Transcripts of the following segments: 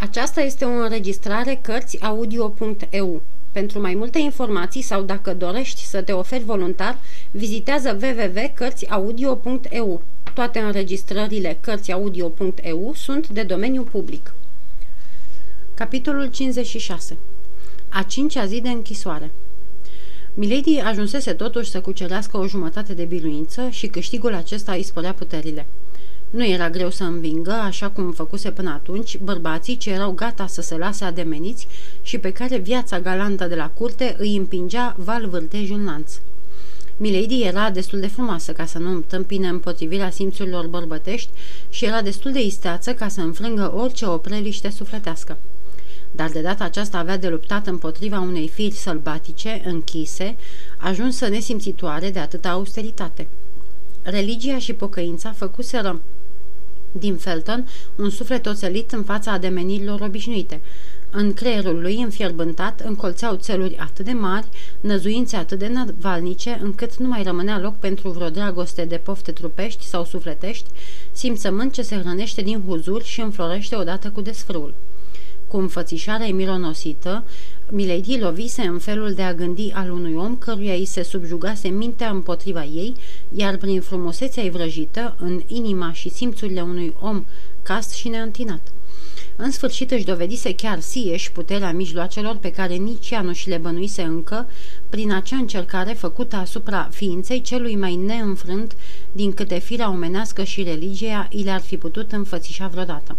Aceasta este o înregistrare Cărțiaudio.eu. Pentru mai multe informații sau dacă dorești să te oferi voluntar, vizitează www.cărțiaudio.eu. Toate înregistrările Cărțiaudio.eu sunt de domeniu public. Capitolul 56 A cincea zi de închisoare Milady ajunsese totuși să cucerească o jumătate de biruință și câștigul acesta îi spărea puterile. Nu era greu să învingă, așa cum făcuse până atunci, bărbații ce erau gata să se lase ademeniți și pe care viața galantă de la curte îi împingea val vârtejul lanț. Milady era destul de frumoasă ca să nu întâmpine împotrivirea simțurilor bărbătești și era destul de isteață ca să înfrângă orice opreliște sufletească. Dar de data aceasta avea de luptat împotriva unei firi sălbatice, închise, ajunsă nesimțitoare de atâta austeritate. Religia și pocăința făcuseră din Felton un suflet oțelit în fața ademenirilor obișnuite. În creierul lui înfierbântat încolțeau țeluri atât de mari, năzuințe atât de navalnice, încât nu mai rămânea loc pentru vreo dragoste de pofte trupești sau sufletești, simțământ ce se hrănește din huzur și înflorește odată cu desfrâul. Cu înfățișarea mironosită, Milady lovise în felul de a gândi al unui om căruia îi se subjugase mintea împotriva ei, iar prin frumusețea ei vrăjită, în inima și simțurile unui om cast și neîntinat. În sfârșit își dovedise chiar sieși puterea mijloacelor pe care nici ea nu și le bănuise încă, prin acea încercare făcută asupra ființei celui mai neînfrânt din câte firea omenească și religia i le-ar fi putut înfățișa vreodată.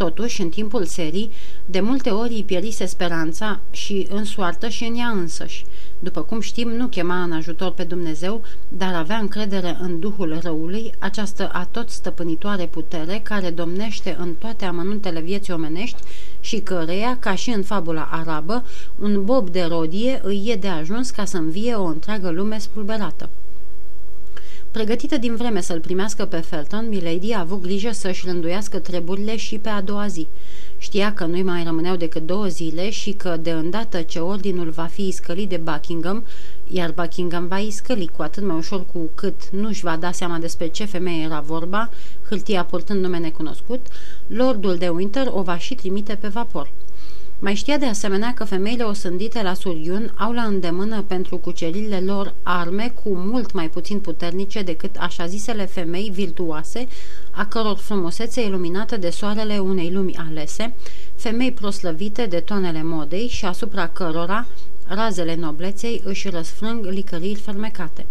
Totuși, în timpul serii, de multe ori îi pierise speranța și în soartă și în ea însăși. După cum știm, nu chema în ajutor pe Dumnezeu, dar avea încredere în Duhul răului, această atot stăpânitoare putere care domnește în toate amănuntele vieții omenești și căreia, ca și în fabula arabă, un bob de rodie îi e de ajuns ca să învie o întreagă lume spulberată. Pregătită din vreme să-l primească pe Felton, Milady a avut grijă să-și rânduiască treburile și pe a doua zi. Știa că nu-i mai rămâneau decât două zile și că, de îndată ce ordinul va fi iscălit de Buckingham, iar Buckingham va iscăli cu atât mai ușor cu cât nu-și va da seama despre ce femeie era vorba, hârtia purtând nume necunoscut, lordul de Winter o va și trimite pe vapor. Mai știa de asemenea că femeile osândite la Suriun au la îndemână pentru cuceririle lor arme cu mult mai puțin puternice decât așa zisele femei virtuoase, a căror frumusețe iluminată de soarele unei lumi alese, femei proslăvite de tonele modei și asupra cărora razele nobleței își răsfrâng licăriri fermecate.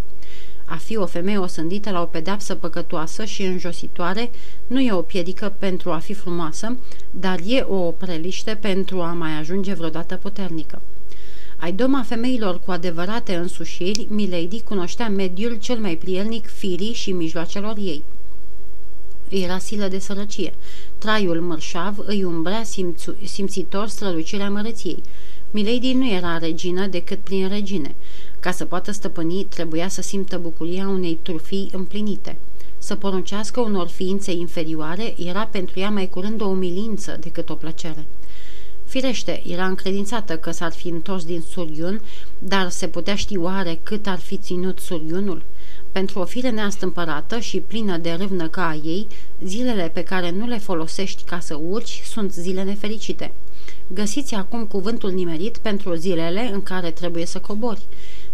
A fi o femeie osândită la o pedeapsă păcătoasă și înjositoare nu e o piedică pentru a fi frumoasă, dar e o opreliște pentru a mai ajunge vreodată puternică. Ai doma femeilor cu adevărate însușiri, Milady cunoștea mediul cel mai prielnic firii și mijloacelor ei. Era silă de sărăcie. Traiul mărșav îi umbrea simțu- simțitor strălucirea măreției. Milady nu era regină decât prin regine. Ca să poată stăpâni, trebuia să simtă bucuria unei trufii împlinite. Să poruncească unor ființe inferioare era pentru ea mai curând o umilință decât o plăcere. Firește, era încredințată că s-ar fi întors din Suriun, dar se putea ști oare cât ar fi ținut Suriunul? Pentru o fire neastâmpărată și plină de râvnă ca a ei, zilele pe care nu le folosești ca să urci sunt zile nefericite. Găsiți acum cuvântul nimerit pentru zilele în care trebuie să cobori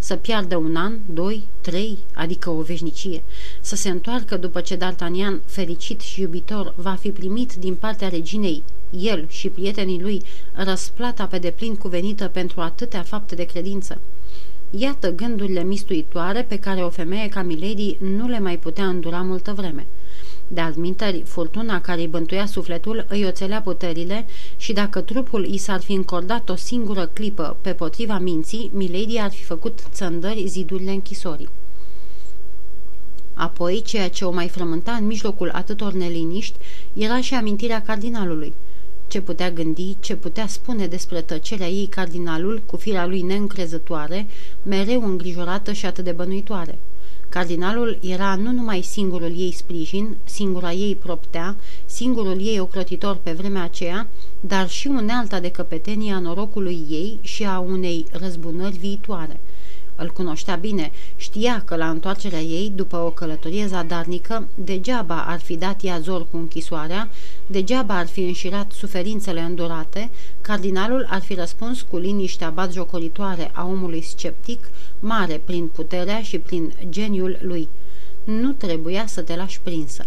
să piardă un an, doi, trei, adică o veșnicie, să se întoarcă după ce D'Artagnan, fericit și iubitor, va fi primit din partea reginei, el și prietenii lui, răsplata pe deplin cuvenită pentru atâtea fapte de credință. Iată gândurile mistuitoare pe care o femeie ca Milady nu le mai putea îndura multă vreme. De admintări, furtuna care îi bântuia sufletul îi oțelea puterile și dacă trupul i s-ar fi încordat o singură clipă pe potriva minții, Milady ar fi făcut țăndări zidurile închisorii. Apoi, ceea ce o mai frământa în mijlocul atâtor neliniști era și amintirea cardinalului. Ce putea gândi, ce putea spune despre tăcerea ei cardinalul cu firea lui neîncrezătoare, mereu îngrijorată și atât de bănuitoare. Cardinalul era nu numai singurul ei sprijin, singura ei proptea, singurul ei ocrotitor pe vremea aceea, dar și unealta de căpetenie a norocului ei și a unei răzbunări viitoare. Îl cunoștea bine, știa că la întoarcerea ei, după o călătorie zadarnică, degeaba ar fi dat ea zor cu închisoarea, degeaba ar fi înșirat suferințele îndurate, cardinalul ar fi răspuns cu liniștea batjocoritoare a omului sceptic, mare prin puterea și prin geniul lui. Nu trebuia să te lași prinsă.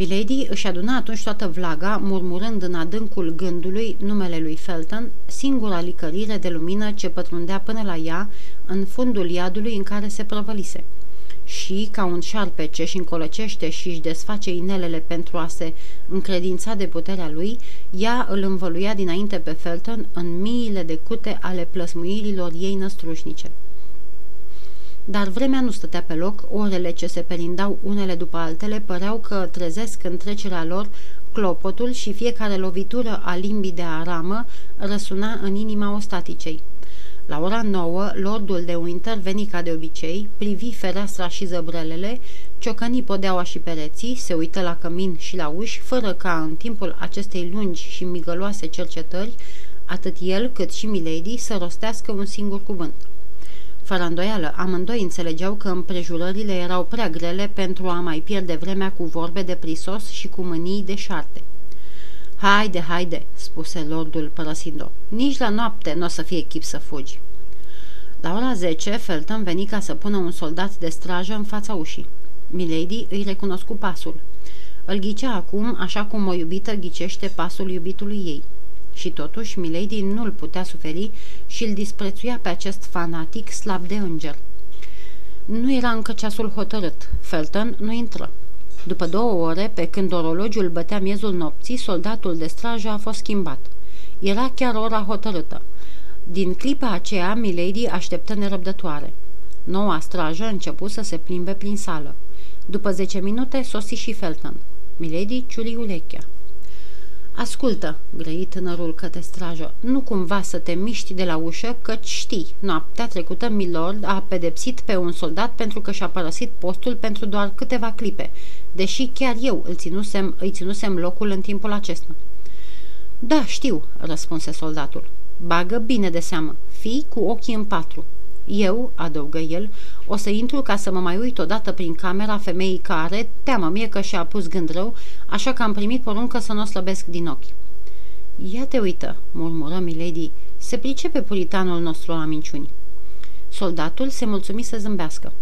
Milady își aduna atunci toată vlaga, murmurând în adâncul gândului numele lui Felton, singura licărire de lumină ce pătrundea până la ea în fundul iadului în care se prăvălise. Și, ca un șarpe ce își încolăcește și își desface inelele pentru a se încredința de puterea lui, ea îl învăluia dinainte pe Felton în miile de cute ale plăsmuirilor ei năstrușnice. Dar vremea nu stătea pe loc, orele ce se perindau unele după altele păreau că trezesc în trecerea lor clopotul și fiecare lovitură a limbii de aramă răsuna în inima ostaticei. La ora nouă, lordul de Winter veni ca de obicei, privi fereastra și zăbrelele, ciocăni podeaua și pereții, se uită la cămin și la uși, fără ca în timpul acestei lungi și migăloase cercetări, atât el cât și Milady să rostească un singur cuvânt. Fără îndoială, amândoi înțelegeau că împrejurările erau prea grele pentru a mai pierde vremea cu vorbe de prisos și cu mânii de șarte. Haide, haide, spuse lordul părăsind-o. Nici la noapte nu o să fie chip să fugi. La ora 10, Felton veni ca să pună un soldat de strajă în fața ușii. Milady îi recunoscu pasul. Îl ghicea acum așa cum o iubită ghicește pasul iubitului ei. Și totuși Milady nu-l putea suferi și îl disprețuia pe acest fanatic slab de înger. Nu era încă ceasul hotărât. Felton nu intră. După două ore, pe când orologiul bătea miezul nopții, soldatul de strajă a fost schimbat. Era chiar ora hotărâtă. Din clipa aceea, Milady așteptă nerăbdătoare. Noua strajă a început să se plimbe prin sală. După zece minute, sosi și Felton. Milady ciuli ulechea. Ascultă, grăi tânărul către strajă, nu cumva să te miști de la ușă, căci știi, noaptea trecută Milord a pedepsit pe un soldat pentru că și-a părăsit postul pentru doar câteva clipe, deși chiar eu îl ținusem, îi ținusem locul în timpul acesta. Da, știu, răspunse soldatul. Bagă bine de seamă, fii cu ochii în patru. Eu, adăugă el, o să intru ca să mă mai uit odată prin camera femeii care, teamă mie că și-a pus gând rău, așa că am primit poruncă să nu o slăbesc din ochi. Ia te uită, murmură Milady, se pricepe puritanul nostru la minciuni. Soldatul se mulțumi să zâmbească.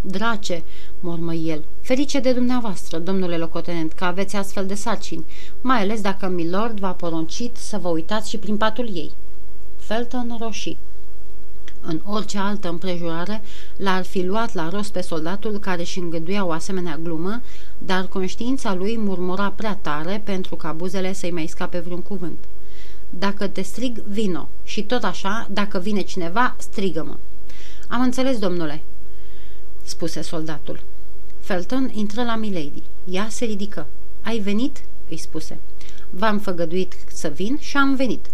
Drace, mormă el, ferice de dumneavoastră, domnule locotenent, că aveți astfel de sarcini, mai ales dacă Milord v-a poruncit să vă uitați și prin patul ei. Felton roșii. În orice altă împrejurare l-ar fi luat la rost pe soldatul care își îngăduia o asemenea glumă, dar conștiința lui murmura prea tare pentru ca buzele să-i mai scape vreun cuvânt. Dacă te strig, vino. Și tot așa, dacă vine cineva, strigă-mă. Am înțeles, domnule, spuse soldatul. Felton intră la Milady. Ea se ridică. Ai venit?" îi spuse. V-am făgăduit să vin și am venit.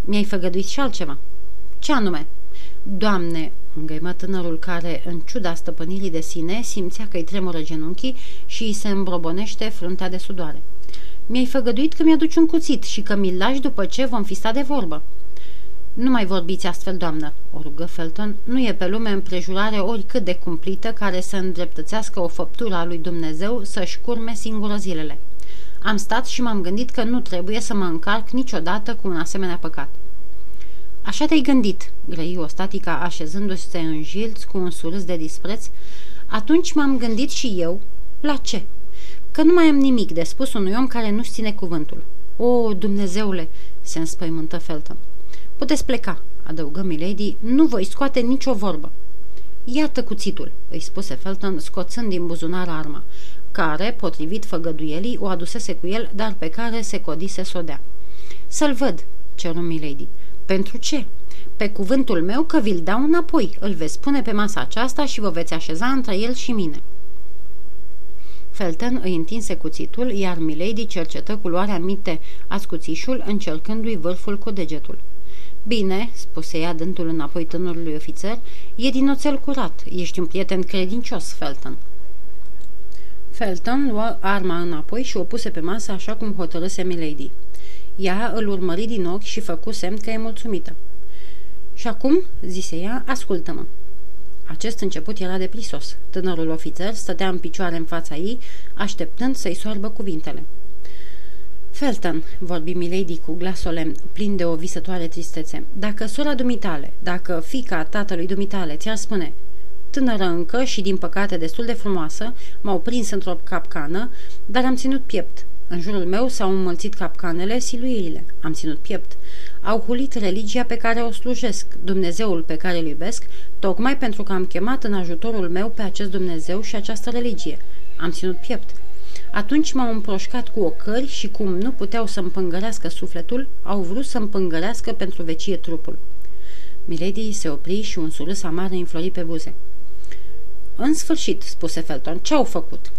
Mi-ai făgăduit și altceva." Ce anume?" Doamne, îngăimă tânărul care, în ciuda stăpânirii de sine, simțea că îi tremură genunchii și îi se îmbrobonește fruntea de sudoare. Mi-ai făgăduit că mi-aduci un cuțit și că mi-l lași după ce vom fi stat de vorbă. Nu mai vorbiți astfel, doamnă, o rugă Felton. Nu e pe lume împrejurare oricât de cumplită care să îndreptățească o făptură a lui Dumnezeu să-și curme singură zilele. Am stat și m-am gândit că nu trebuie să mă încarc niciodată cu un asemenea păcat. Așa te-ai gândit, grăi o statica așezându-se în jilț cu un surâs de dispreț. Atunci m-am gândit și eu, la ce? Că nu mai am nimic de spus unui om care nu-și ține cuvântul. O, Dumnezeule, se înspăimântă Felton. Puteți pleca, adăugă Milady, nu voi scoate nicio vorbă. Iată cuțitul, îi spuse Felton, scoțând din buzunar arma, care, potrivit făgăduielii, o adusese cu el, dar pe care se codise sodea. Să-l văd, ceru Milady. Pentru ce? Pe cuvântul meu că vi-l dau înapoi, îl veți pune pe masa aceasta și vă veți așeza între el și mine. Felton îi întinse cuțitul, iar Milady cercetă culoarea minte ascuțișul, încercându-i vârful cu degetul. Bine," spuse ea dându-l înapoi tânărului ofițer, e din oțel curat. Ești un prieten credincios, Felton." Felton luă arma înapoi și o puse pe masă așa cum hotărâse Milady. Ea îl urmări din ochi și făcu semn că e mulțumită. Și acum, zise ea, ascultă-mă. Acest început era de prisos. Tânărul ofițer stătea în picioare în fața ei, așteptând să-i soarbă cuvintele. Felton, vorbi Milady cu glas solemn, plin de o visătoare tristețe, dacă sora dumitale, dacă fica tatălui dumitale ți-ar spune Tânără încă și, din păcate, destul de frumoasă, m-au prins într-o capcană, dar am ținut piept. În jurul meu s-au înmălțit capcanele, siluirile. Am ținut piept. Au hulit religia pe care o slujesc, Dumnezeul pe care îl iubesc, tocmai pentru că am chemat în ajutorul meu pe acest Dumnezeu și această religie. Am ținut piept. Atunci m-au împroșcat cu ocări și cum nu puteau să împângărească sufletul, au vrut să împângărească pentru vecie trupul. Milady se opri și un surâs amar înflori pe buze. În sfârșit, spuse Felton, ce-au făcut?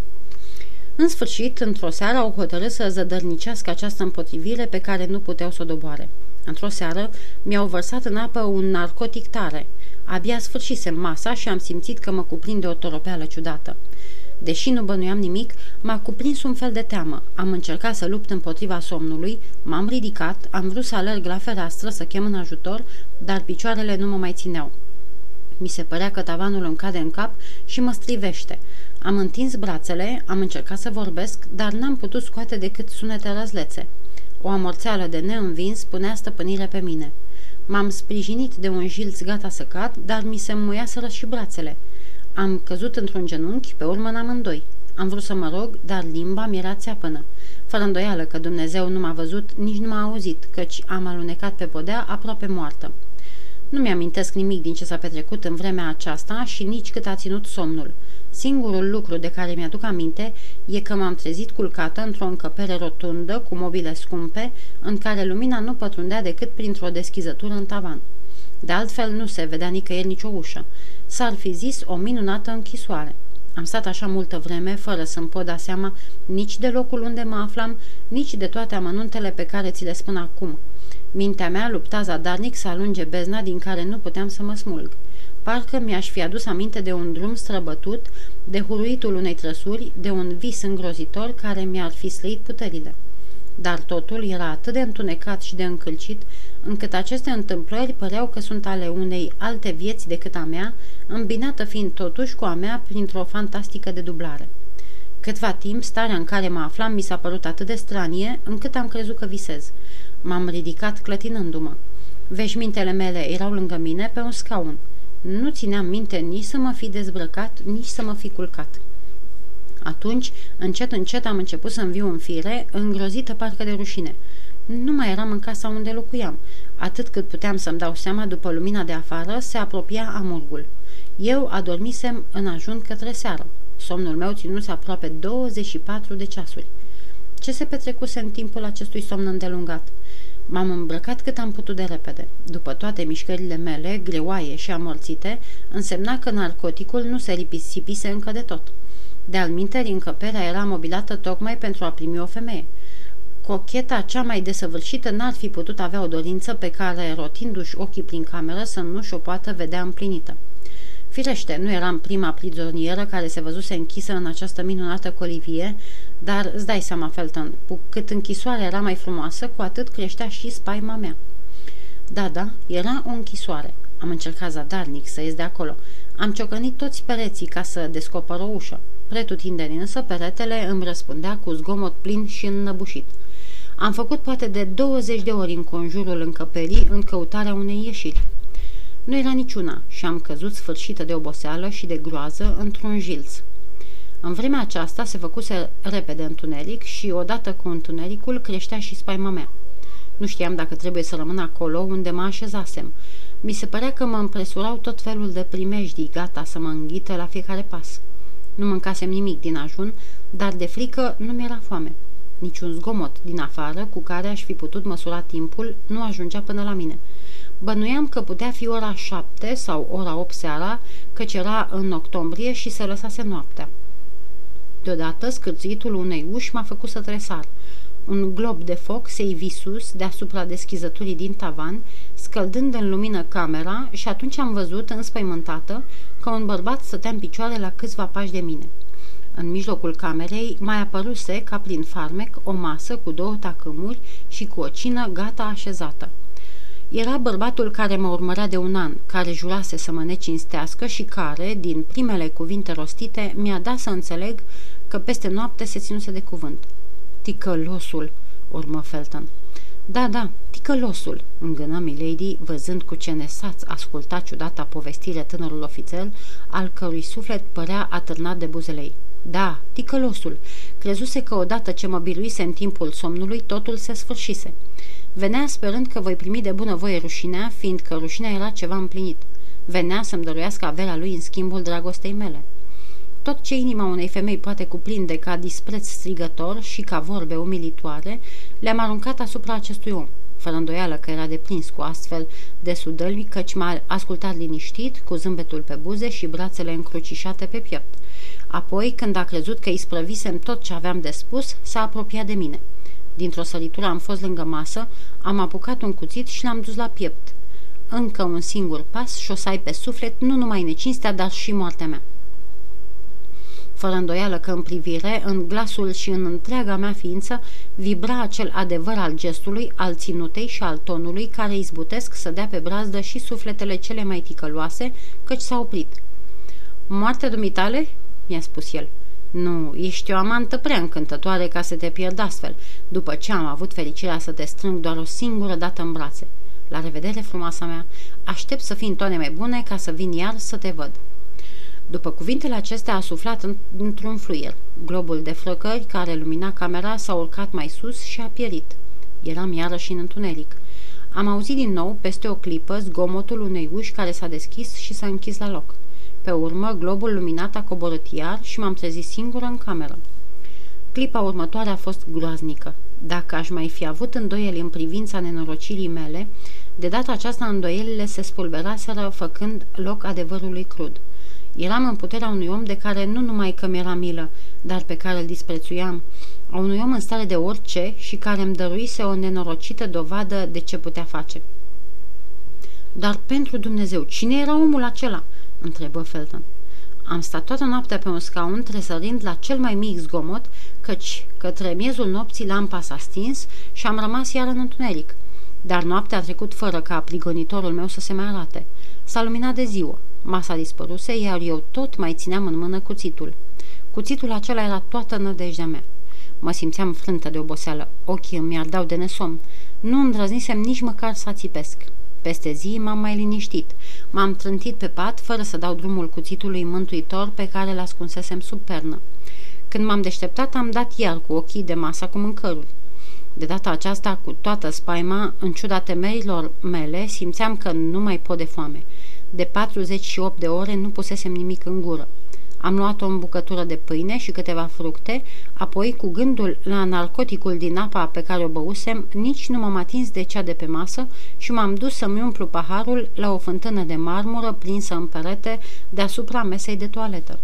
În sfârșit, într-o seară au hotărât să zădărnicească această împotrivire pe care nu puteau să o doboare. Într-o seară mi-au vărsat în apă un narcotic tare. Abia sfârșisem masa și am simțit că mă cuprinde o toropeală ciudată. Deși nu bănuiam nimic, m-a cuprins un fel de teamă. Am încercat să lupt împotriva somnului, m-am ridicat, am vrut să alerg la fereastră să chem în ajutor, dar picioarele nu mă mai țineau. Mi se părea că tavanul îmi cade în cap și mă strivește. Am întins brațele, am încercat să vorbesc, dar n-am putut scoate decât sunete răzlețe. O amorțeală de neînvins punea stăpânire pe mine. M-am sprijinit de un jilț gata să cad, dar mi se muiaseră și brațele. Am căzut într-un genunchi, pe urmă în amândoi. Am vrut să mă rog, dar limba mi era țeapănă. Fără îndoială că Dumnezeu nu m-a văzut, nici nu m-a auzit, căci am alunecat pe podea aproape moartă. Nu mi-amintesc nimic din ce s-a petrecut în vremea aceasta și nici cât a ținut somnul. Singurul lucru de care mi-aduc aminte e că m-am trezit culcată într-o încăpere rotundă cu mobile scumpe, în care lumina nu pătrundea decât printr-o deschizătură în tavan. De altfel nu se vedea nicăieri nicio ușă. S-ar fi zis o minunată închisoare. Am stat așa multă vreme, fără să-mi pot da seama nici de locul unde mă aflam, nici de toate amănuntele pe care ți le spun acum. Mintea mea lupta zadarnic să alunge bezna din care nu puteam să mă smulg. Parcă mi-aș fi adus aminte de un drum străbătut, de huruitul unei trăsuri, de un vis îngrozitor care mi-ar fi slăit puterile. Dar totul era atât de întunecat și de încălcit, încât aceste întâmplări păreau că sunt ale unei alte vieți decât a mea, îmbinată fiind totuși cu a mea printr-o fantastică dedublare. Câtva timp, starea în care mă aflam mi s-a părut atât de stranie, încât am crezut că visez. M-am ridicat clătinându-mă. Veșmintele mele erau lângă mine pe un scaun. Nu țineam minte nici să mă fi dezbrăcat, nici să mă fi culcat. Atunci, încet, încet am început să-mi viu în fire, îngrozită parcă de rușine. Nu mai eram în casa unde locuiam. Atât cât puteam să-mi dau seama, după lumina de afară, se apropia amurgul. Eu adormisem în ajun către seară. Somnul meu ținuse aproape 24 de ceasuri. Ce se petrecuse în timpul acestui somn îndelungat? M-am îmbrăcat cât am putut de repede. După toate mișcările mele, greoaie și amorțite, însemna că narcoticul nu se ripisipise încă de tot. De alminteri, încăperea era mobilată tocmai pentru a primi o femeie. Cocheta cea mai desăvârșită n-ar fi putut avea o dorință pe care, rotindu-și ochii prin cameră, să nu și-o poată vedea împlinită. Firește, nu eram prima prizonieră care se văzuse închisă în această minunată colivie, dar îți dai seama, Felton, cu cât închisoarea era mai frumoasă, cu atât creștea și spaima mea. Da, da, era o închisoare. Am încercat zadarnic să ies de acolo. Am ciocănit toți pereții ca să descoper o ușă. Pretutindeni însă peretele îmi răspundea cu zgomot plin și înnăbușit. Am făcut poate de 20 de ori în conjurul încăperii în căutarea unei ieșiri. Nu era niciuna și am căzut sfârșită de oboseală și de groază într-un jilț. În vremea aceasta se făcuse repede întuneric și odată cu întunericul creștea și spaima mea. Nu știam dacă trebuie să rămân acolo unde mă așezasem. Mi se părea că mă împresurau tot felul de primejdii gata să mă înghită la fiecare pas. Nu mâncasem nimic din ajun, dar de frică nu mi-era foame. Niciun zgomot din afară cu care aș fi putut măsura timpul nu ajungea până la mine. Bănuiam că putea fi ora șapte sau ora opt seara, căci era în octombrie și se lăsase noaptea. Deodată, scârțuitul unei uși m-a făcut să tresar. Un glob de foc se ivi sus deasupra deschizăturii din tavan, scăldând în lumină camera și atunci am văzut, înspăimântată, că un bărbat stătea în picioare la câțiva pași de mine. În mijlocul camerei mai apăruse, ca prin farmec, o masă cu două tacâmuri și cu o cină gata așezată. Era bărbatul care mă urmărea de un an, care jurase să mă necinstească și care, din primele cuvinte rostite, mi-a dat să înțeleg că peste noapte se ținuse de cuvânt. Ticălosul, urmă Felton. Da, da, ticălosul, îngână Milady, văzând cu ce nesaț asculta ciudata povestire tânărul ofițer, al cărui suflet părea atârnat de buzele ei. Da, ticălosul. Crezuse că odată ce mă biruise în timpul somnului, totul se sfârșise. Venea sperând că voi primi de bunăvoie rușinea, fiindcă rușinea era ceva împlinit. Venea să-mi dăruiască averea lui în schimbul dragostei mele. Tot ce inima unei femei poate cuprinde ca dispreț strigător și ca vorbe umilitoare, le-am aruncat asupra acestui om, fără îndoială că era deprins cu astfel de sudălmi, căci m-a ascultat liniștit, cu zâmbetul pe buze și brațele încrucișate pe piept. Apoi, când a crezut că îi sprăvisem tot ce aveam de spus, s-a apropiat de mine. Dintr-o săritură am fost lângă masă, am apucat un cuțit și l-am dus la piept. Încă un singur pas și o să ai pe suflet nu numai necinstea, dar și moartea mea fără îndoială că în privire, în glasul și în întreaga mea ființă, vibra acel adevăr al gestului, al ținutei și al tonului care izbutesc să dea pe brazdă și sufletele cele mai ticăloase, căci s-a oprit. Moartea dumitale?" mi-a spus el. Nu, ești o amantă prea încântătoare ca să te pierd astfel, după ce am avut fericirea să te strâng doar o singură dată în brațe. La revedere, frumoasa mea, aștept să fii în toane mai bune ca să vin iar să te văd. După cuvintele acestea a suflat într-un fluier. Globul de flăcări care lumina camera s-a urcat mai sus și a pierit. Eram iarăși în întuneric. Am auzit din nou, peste o clipă, zgomotul unei uși care s-a deschis și s-a închis la loc. Pe urmă, globul luminat a coborât iar și m-am trezit singură în cameră. Clipa următoare a fost groaznică. Dacă aș mai fi avut îndoieli în privința nenorocirii mele, de data aceasta îndoielile se spulberaseră făcând loc adevărului crud. Eram în puterea unui om de care nu numai că mi-era milă, dar pe care îl disprețuiam, a unui om în stare de orice și care îmi dăruise o nenorocită dovadă de ce putea face. Dar pentru Dumnezeu, cine era omul acela?" întrebă Felton. Am stat toată noaptea pe un scaun, tresărind la cel mai mic zgomot, căci către miezul nopții lampa s-a stins și am rămas iar în întuneric. Dar noaptea a trecut fără ca prigonitorul meu să se mai arate. S-a luminat de ziua. Masa dispăruse, iar eu tot mai țineam în mână cuțitul. Cuțitul acela era toată nădejdea mea. Mă simțeam frântă de oboseală, ochii îmi ardau de nesom. Nu îndrăznisem nici măcar să țipesc. Peste zi m-am mai liniștit. M-am trântit pe pat, fără să dau drumul cuțitului mântuitor pe care l ascunsesem sub pernă. Când m-am deșteptat, am dat iar cu ochii de masa cu mâncăruri. De data aceasta, cu toată spaima, în ciuda temerilor mele, simțeam că nu mai pot de foame. De 48 de ore nu pusesem nimic în gură. Am luat o bucătură de pâine și câteva fructe, apoi, cu gândul la narcoticul din apa pe care o băusem, nici nu m-am atins de cea de pe masă și m-am dus să-mi umplu paharul la o fântână de marmură prinsă în perete deasupra mesei de toaletă.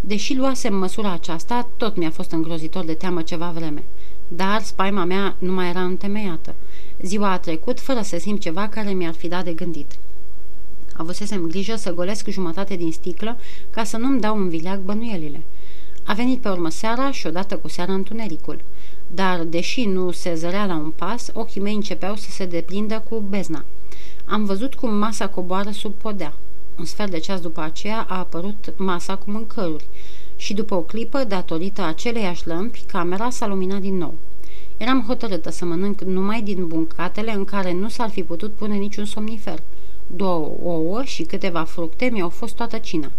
Deși luasem măsura aceasta, tot mi-a fost îngrozitor de teamă ceva vreme. Dar spaima mea nu mai era întemeiată. Ziua a trecut fără să simt ceva care mi-ar fi dat de gândit. Avusesem grijă să golesc jumătate din sticlă ca să nu-mi dau în vileag bănuielile. A venit pe urmă seara și odată cu seara întunericul. Dar, deși nu se zărea la un pas, ochii mei începeau să se deprindă cu bezna. Am văzut cum masa coboară sub podea. Un sfert de ceas după aceea a apărut masa cu mâncăruri și după o clipă, datorită aceleiași lămpi, camera s-a luminat din nou. Eram hotărâtă să mănânc numai din buncatele în care nu s-ar fi putut pune niciun somnifer – două ouă și câteva fructe mi-au fost toată cina.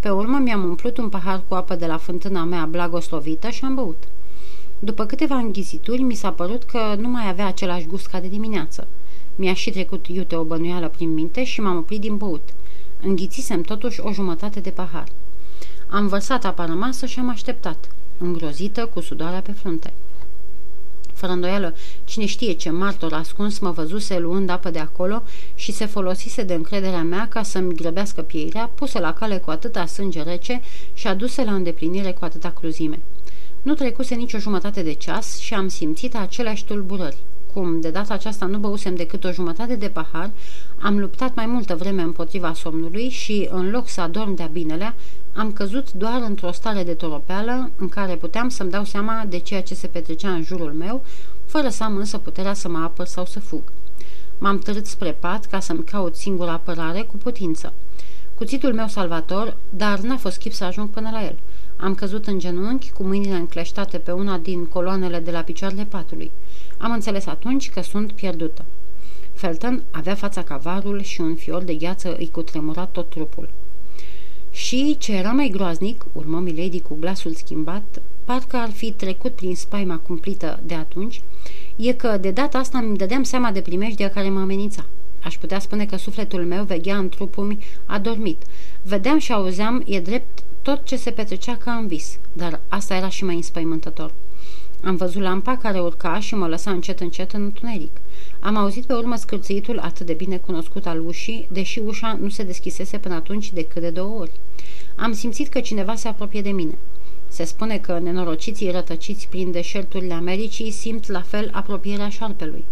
Pe urmă mi-am umplut un pahar cu apă de la fântâna mea blagoslovită și am băut. După câteva înghizituri, mi s-a părut că nu mai avea același gust ca de dimineață. Mi-a și trecut iute o bănuială prin minte și m-am oprit din băut. Înghițisem totuși o jumătate de pahar. Am vărsat apa rămasă și am așteptat, îngrozită cu sudoarea pe frunte. Fără îndoială, cine știe ce martor ascuns mă văzuse luând apă de acolo și se folosise de încrederea mea ca să-mi grăbească pieirea, pusă la cale cu atâta sânge rece și aduse la îndeplinire cu atâta cruzime. Nu trecuse nicio jumătate de ceas și am simțit aceleași tulburări. Cum de data aceasta nu băusem decât o jumătate de pahar, am luptat mai multă vreme împotriva somnului și, în loc să adorm de-a binelea, am căzut doar într-o stare de toropeală în care puteam să-mi dau seama de ceea ce se petrecea în jurul meu, fără să am însă puterea să mă apăr sau să fug. M-am târât spre pat ca să-mi caut singura apărare cu putință. Cuțitul meu salvator, dar n-a fost chip să ajung până la el. Am căzut în genunchi, cu mâinile încleștate pe una din coloanele de la picioarele patului. Am înțeles atunci că sunt pierdută. Felton avea fața cavarul și un fior de gheață îi cutremura tot trupul. Și, ce era mai groaznic, urmă Milady cu glasul schimbat, parcă ar fi trecut prin spaima cumplită de atunci, e că de data asta îmi dădeam seama de primejdia care mă amenința. Aș putea spune că sufletul meu veghea în trupul mi adormit. Vedeam și auzeam, e drept, tot ce se petrecea ca în vis, dar asta era și mai înspăimântător. Am văzut lampa care urca și mă lăsa încet încet în întuneric. Am auzit pe urmă scârțâitul atât de bine cunoscut al ușii, deși ușa nu se deschisese până atunci decât de două ori. Am simțit că cineva se apropie de mine. Se spune că nenorociții rătăciți prin deșerturile Americii simt la fel apropierea șarpelui.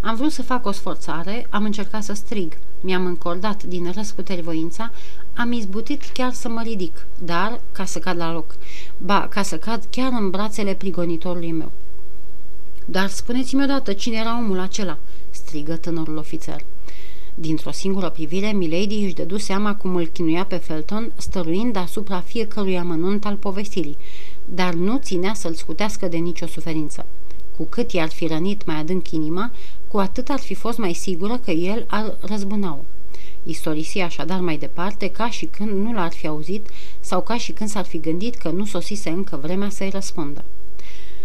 Am vrut să fac o sforțare, am încercat să strig, mi-am încordat din răsputeri voința, am izbutit chiar să mă ridic, dar ca să cad la loc, ba, ca să cad chiar în brațele prigonitorului meu. Dar spuneți-mi odată cine era omul acela?" strigă tânărul ofițer. Dintr-o singură privire, Milady își dădu seama cum îl chinuia pe Felton, stăruind asupra fiecărui amănunt al povestirii, dar nu ținea să-l scutească de nicio suferință. Cu cât i-ar fi rănit mai adânc inima, cu atât ar fi fost mai sigură că el ar răzbuna-o. Istorisi așadar mai departe, ca și când nu l-ar fi auzit sau ca și când s-ar fi gândit că nu sosise încă vremea să-i răspundă.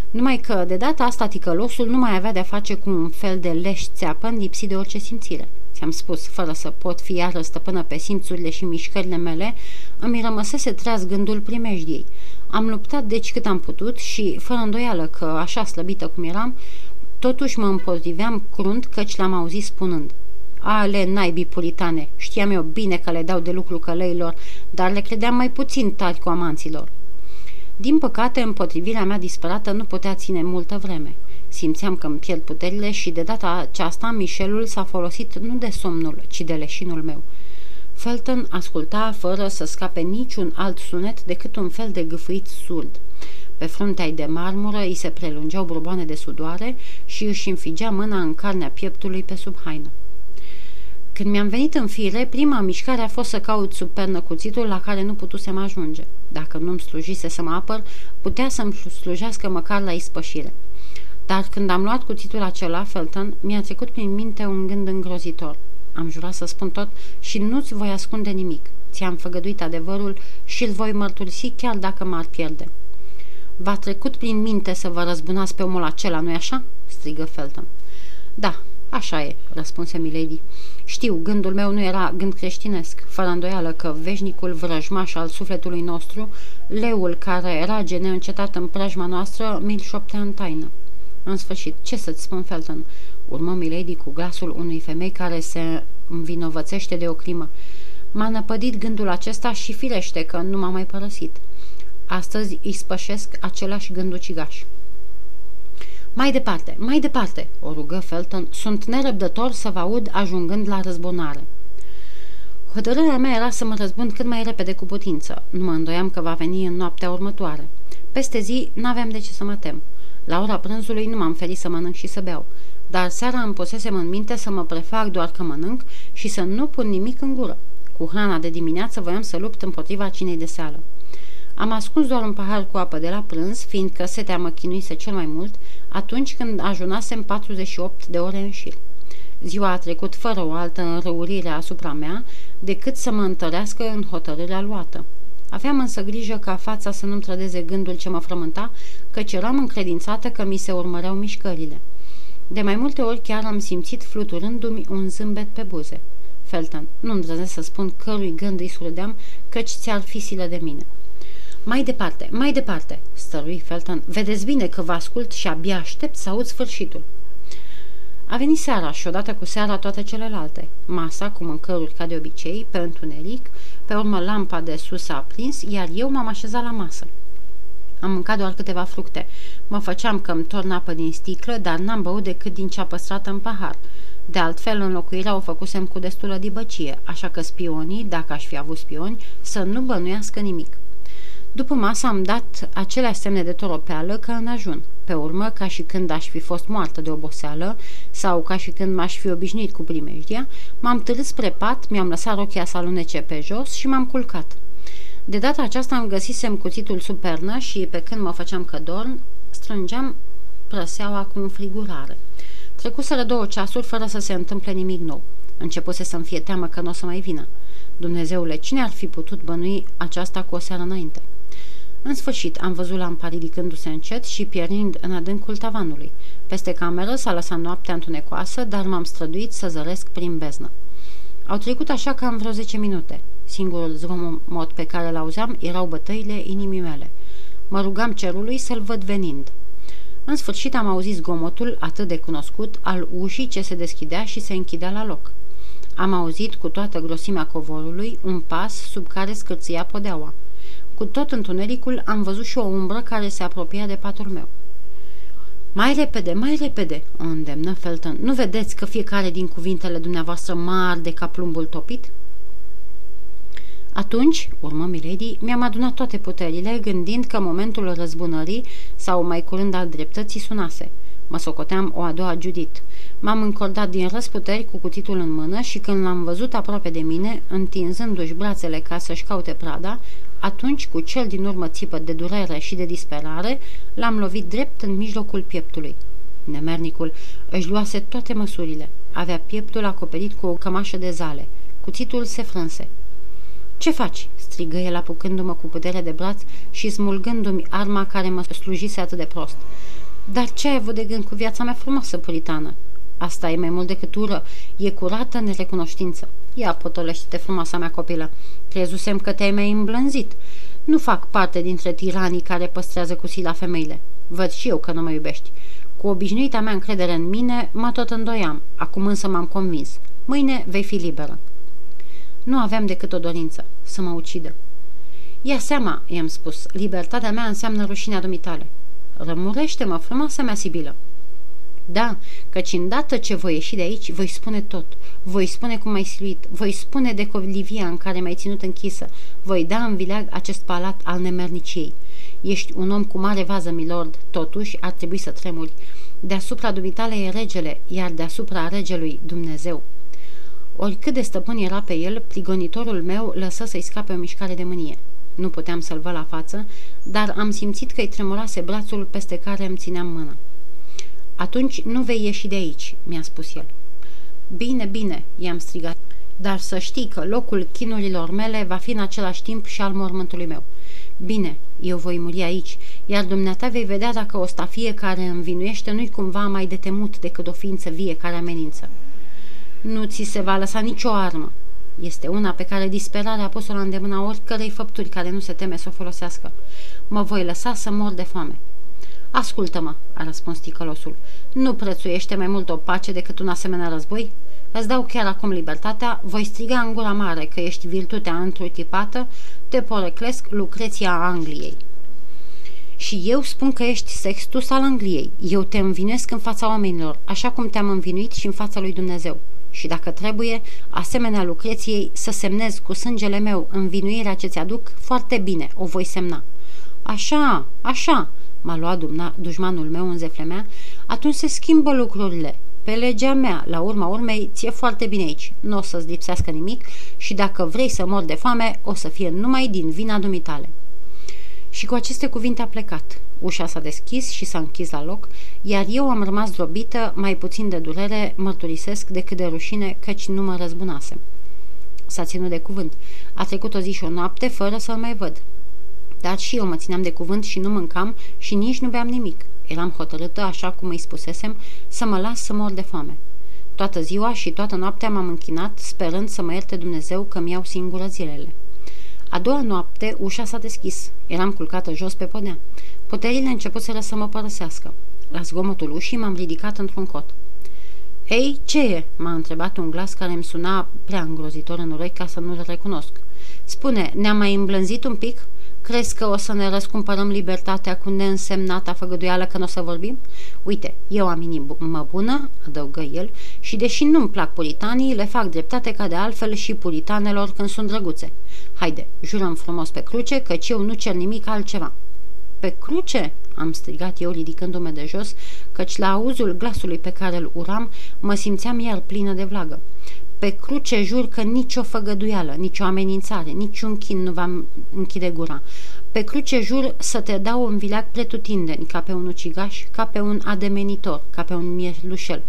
Numai că, de data asta, ticălosul nu mai avea de-a face cu un fel de leș țeapăn lipsit de orice simțire. Ți-am spus, fără să pot fi iară stăpână pe simțurile și mișcările mele, îmi rămăsese tras gândul primejdiei. Am luptat deci cât am putut și, fără îndoială că, așa slăbită cum eram, totuși mă împotriveam crunt căci l-am auzit spunând. Ale naibii puritane, știam eu bine că le dau de lucru călăilor, dar le credeam mai puțin tari cu amanților. Din păcate, împotrivirea mea disperată nu putea ține multă vreme. Simțeam că îmi pierd puterile și de data aceasta Michelul s-a folosit nu de somnul, ci de leșinul meu. Felton asculta fără să scape niciun alt sunet decât un fel de gâfâit surd. Pe fruntea de marmură îi se prelungeau burboane de sudoare și își înfigea mâna în carnea pieptului pe sub haină. Când mi-am venit în fire, prima mișcare a fost să caut sub pernă cuțitul la care nu putusem ajunge. Dacă nu-mi slujise să mă apăr, putea să-mi slujească măcar la ispășire. Dar când am luat cuțitul acela, Felton, mi-a trecut prin minte un gând îngrozitor. Am jurat să spun tot și nu-ți voi ascunde nimic. Ți-am făgăduit adevărul și îl voi mărturisi chiar dacă m-ar pierde. V-a trecut prin minte să vă răzbunați pe omul acela, nu-i așa?" strigă Felton. Da, așa e," răspunse Milady. Știu, gândul meu nu era gând creștinesc, fără îndoială că veșnicul vrăjmaș al sufletului nostru, leul care rage neîncetat în preajma noastră, mi-l șoptea în taină. În sfârșit, ce să-ți spun, Felton? Urmă Milady cu glasul unei femei care se învinovățește de o crimă. M-a năpădit gândul acesta și firește că nu m-a mai părăsit. Astăzi îi spășesc același gând ucigaș. Mai departe, mai departe, o rugă Felton, sunt nerăbdător să vă aud ajungând la răzbunare. Hotărârea mea era să mă răzbun cât mai repede cu putință. Nu mă îndoiam că va veni în noaptea următoare. Peste zi n-aveam de ce să mă tem. La ora prânzului nu m-am ferit să mănânc și să beau, dar seara îmi posesem în minte să mă prefac doar că mănânc și să nu pun nimic în gură. Cu hrana de dimineață voiam să lupt împotriva cinei de seară. Am ascuns doar un pahar cu apă de la prânz, fiindcă setea mă chinuise cel mai mult, atunci când ajunasem 48 de ore în șir. Ziua a trecut fără o altă înrăurire asupra mea decât să mă întărească în hotărârea luată. Aveam însă grijă ca fața să nu-mi trădeze gândul ce mă frământa, căci eram încredințată că mi se urmăreau mișcările. De mai multe ori chiar am simțit fluturându-mi un zâmbet pe buze. Felton, nu îndrăznesc să spun cărui gând îi surdeam, căci ți-ar fi silă de mine. Mai departe, mai departe, stărui Felton, vedeți bine că vă ascult și abia aștept să aud sfârșitul. A venit seara și odată cu seara toate celelalte. Masa, cu mâncăruri ca de obicei, pe întuneric, pe urmă lampa de sus a aprins, iar eu m-am așezat la masă. Am mâncat doar câteva fructe. Mă făceam că îmi torn apă din sticlă, dar n-am băut decât din cea păstrată în pahar. De altfel, înlocuirea o făcusem cu destulă dibăcie, așa că spionii, dacă aș fi avut spioni, să nu bănuiască nimic. După masă am dat aceleași semne de toropeală ca în ajun. Pe urmă, ca și când aș fi fost moartă de oboseală sau ca și când m-aș fi obișnuit cu primejdia, m-am târât spre pat, mi-am lăsat rochia să alunece pe jos și m-am culcat. De data aceasta am găsisem cuțitul sub pernă și, pe când mă făceam că dorm, strângeam prăseaua cu înfrigurare. Trecuseră două ceasuri fără să se întâmple nimic nou. Începuse să-mi fie teamă că nu o să mai vină. Dumnezeule, cine ar fi putut bănui aceasta cu o seară înainte? În sfârșit, am văzut lampa ridicându-se încet și pierind în adâncul tavanului. Peste cameră s-a lăsat noaptea întunecoasă, dar m-am străduit să zăresc prin beznă. Au trecut așa cam vreo 10 minute. Singurul zgomot pe care l-auzeam erau bătăile inimii mele. Mă rugam cerului să-l văd venind. În sfârșit am auzit zgomotul atât de cunoscut al ușii ce se deschidea și se închidea la loc. Am auzit cu toată grosimea covorului un pas sub care scârția podeaua. Cu tot întunericul am văzut și o umbră care se apropia de patul meu. Mai repede, mai repede!" o îndemnă Felton. Nu vedeți că fiecare din cuvintele dumneavoastră mari de ca plumbul topit?" Atunci, urmă Milady, mi-am adunat toate puterile, gândind că momentul răzbunării sau mai curând al dreptății sunase. Mă socoteam o a doua Judith. M-am încordat din răsputeri cu cutitul în mână și când l-am văzut aproape de mine, întinzându-și brațele ca să-și caute prada, atunci, cu cel din urmă țipă de durere și de disperare, l-am lovit drept în mijlocul pieptului. Nemernicul își luase toate măsurile. Avea pieptul acoperit cu o cămașă de zale. Cuțitul se frânse. Ce faci?" strigă el apucându-mă cu putere de braț și smulgându-mi arma care mă slujise atât de prost. Dar ce ai avut de gând cu viața mea frumoasă, puritană?" Asta e mai mult decât ură, e curată nerecunoștință. Ia, potolește-te frumoasa mea copilă. Crezusem că te-ai mai îmblânzit. Nu fac parte dintre tiranii care păstrează cu sila femeile. Văd și eu că nu mă iubești. Cu obișnuita mea încredere în mine, mă tot îndoiam. Acum însă m-am convins. Mâine vei fi liberă. Nu aveam decât o dorință, să mă ucidă. Ia seama, i-am spus, libertatea mea înseamnă rușinea dumitale. Rămurește-mă, frumoasa mea Sibilă. Da, căci îndată ce voi ieși de aici, voi spune tot. Voi spune cum ai siluit, voi spune de colivia în care m-ai ținut închisă, voi da în vileag acest palat al nemerniciei. Ești un om cu mare vază, milord, totuși ar trebui să tremuri. Deasupra dumitale e regele, iar deasupra regelui Dumnezeu. Oricât de stăpân era pe el, prigonitorul meu lăsă să-i scape o mișcare de mânie. Nu puteam să-l văd la față, dar am simțit că-i tremurase brațul peste care îmi țineam mâna. Atunci nu vei ieși de aici, mi-a spus el. Bine, bine, i-am strigat, dar să știi că locul chinurilor mele va fi în același timp și al mormântului meu. Bine, eu voi muri aici, iar dumneata vei vedea dacă o stafie care învinuiește nu-i cumva mai de temut decât o ființă vie care amenință. Nu ți se va lăsa nicio armă. Este una pe care disperarea a pus-o la îndemâna oricărei făpturi care nu se teme să o folosească. Mă voi lăsa să mor de foame. Ascultă-mă, a răspuns ticălosul. Nu prețuiește mai mult o pace decât un asemenea război? Îți dau chiar acum libertatea, voi striga în gura mare că ești virtutea întrutipată, te poreclesc Lucreția Angliei. Și eu spun că ești sextus al Angliei. Eu te învinuiesc în fața oamenilor, așa cum te-am învinuit și în fața lui Dumnezeu. Și dacă trebuie, asemenea Lucreției, să semnez cu sângele meu învinuirea ce ți-aduc, foarte bine, o voi semna. Așa, așa, m-a luat dumna, dușmanul meu în zeflemea, atunci se schimbă lucrurile. Pe legea mea, la urma urmei, ți-e foarte bine aici. Nu o să-ți lipsească nimic și dacă vrei să mor de foame, o să fie numai din vina dumitale. Și cu aceste cuvinte a plecat. Ușa s-a deschis și s-a închis la loc, iar eu am rămas drobită, mai puțin de durere, mărturisesc decât de rușine, căci nu mă răzbunasem. S-a ținut de cuvânt. A trecut o zi și o noapte fără să-l mai văd. Dar și eu mă țineam de cuvânt și nu mâncam și nici nu beam nimic. Eram hotărâtă, așa cum îi spusesem, să mă las să mor de foame. Toată ziua și toată noaptea m-am închinat, sperând să mă ierte Dumnezeu că mi-au singură zilele. A doua noapte, ușa s-a deschis. Eram culcată jos pe podea. Puterile începuseră să mă părăsească. La zgomotul ușii m-am ridicat într-un cot. Ei, ce e?" m-a întrebat un glas care îmi suna prea îngrozitor în urechi ca să nu-l recunosc. Spune, ne-am mai îmblânzit un pic?" Crezi că o să ne răscumpărăm libertatea cu neînsemnata făgăduială că nu o să vorbim? Uite, eu am inimă bună, adăugă el, și deși nu-mi plac puritanii, le fac dreptate ca de altfel și puritanelor când sunt drăguțe. Haide, jurăm frumos pe cruce, căci eu nu cer nimic altceva. Pe cruce?" am strigat eu ridicându-mă de jos, căci la auzul glasului pe care îl uram, mă simțeam iar plină de vlagă. Pe cruce jur că nicio făgăduială, nicio amenințare, niciun chin nu va închide gura. Pe cruce jur să te dau un vileag pretutindeni, ca pe un ucigaș, ca pe un ademenitor, ca pe un mielușel.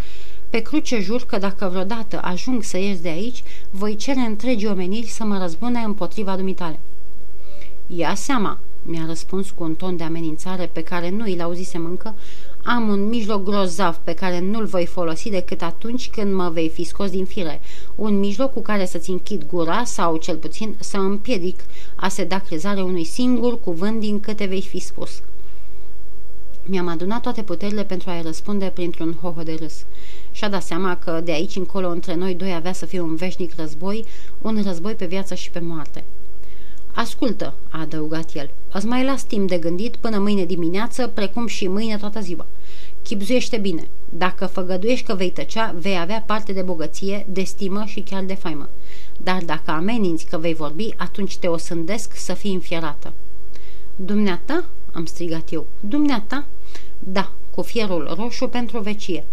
Pe cruce jur că dacă vreodată ajung să ies de aici, voi cere întregi omeniri să mă răzbune împotriva dumitale. Ia seama, mi-a răspuns cu un ton de amenințare pe care nu îl auzisem încă, am un mijloc grozav pe care nu-l voi folosi decât atunci când mă vei fi scos din fire, un mijloc cu care să-ți închid gura sau, cel puțin, să împiedic a se da crezare unui singur cuvânt din câte vei fi spus. Mi-am adunat toate puterile pentru a-i răspunde printr-un hoho de râs. Și-a dat seama că de aici încolo între noi doi avea să fie un veșnic război, un război pe viață și pe moarte. Ascultă, a adăugat el, îți mai las timp de gândit până mâine dimineață, precum și mâine toată ziua. Chipzuiește bine. Dacă făgăduiești că vei tăcea, vei avea parte de bogăție, de stimă și chiar de faimă. Dar dacă ameninți că vei vorbi, atunci te osândesc să fii înfierată. Dumneata? am strigat eu. Dumneata? Da, cu fierul roșu pentru vecie.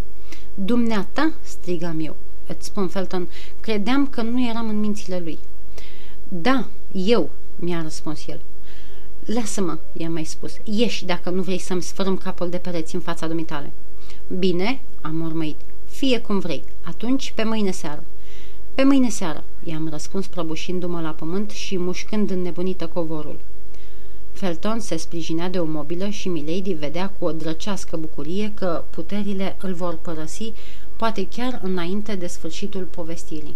Dumneata? strigam eu. Îți spun, Felton, credeam că nu eram în mințile lui. Da, eu, mi-a răspuns el. Lasă-mă, i-am mai spus. Ieși dacă nu vrei să-mi sfărâm capul de pereți în fața dumitale. Bine, am urmăit. Fie cum vrei. Atunci, pe mâine seară. Pe mâine seară, i-am răspuns prăbușindu-mă la pământ și mușcând înnebunită covorul. Felton se sprijinea de o mobilă și Milady vedea cu o drăcească bucurie că puterile îl vor părăsi, poate chiar înainte de sfârșitul povestirii.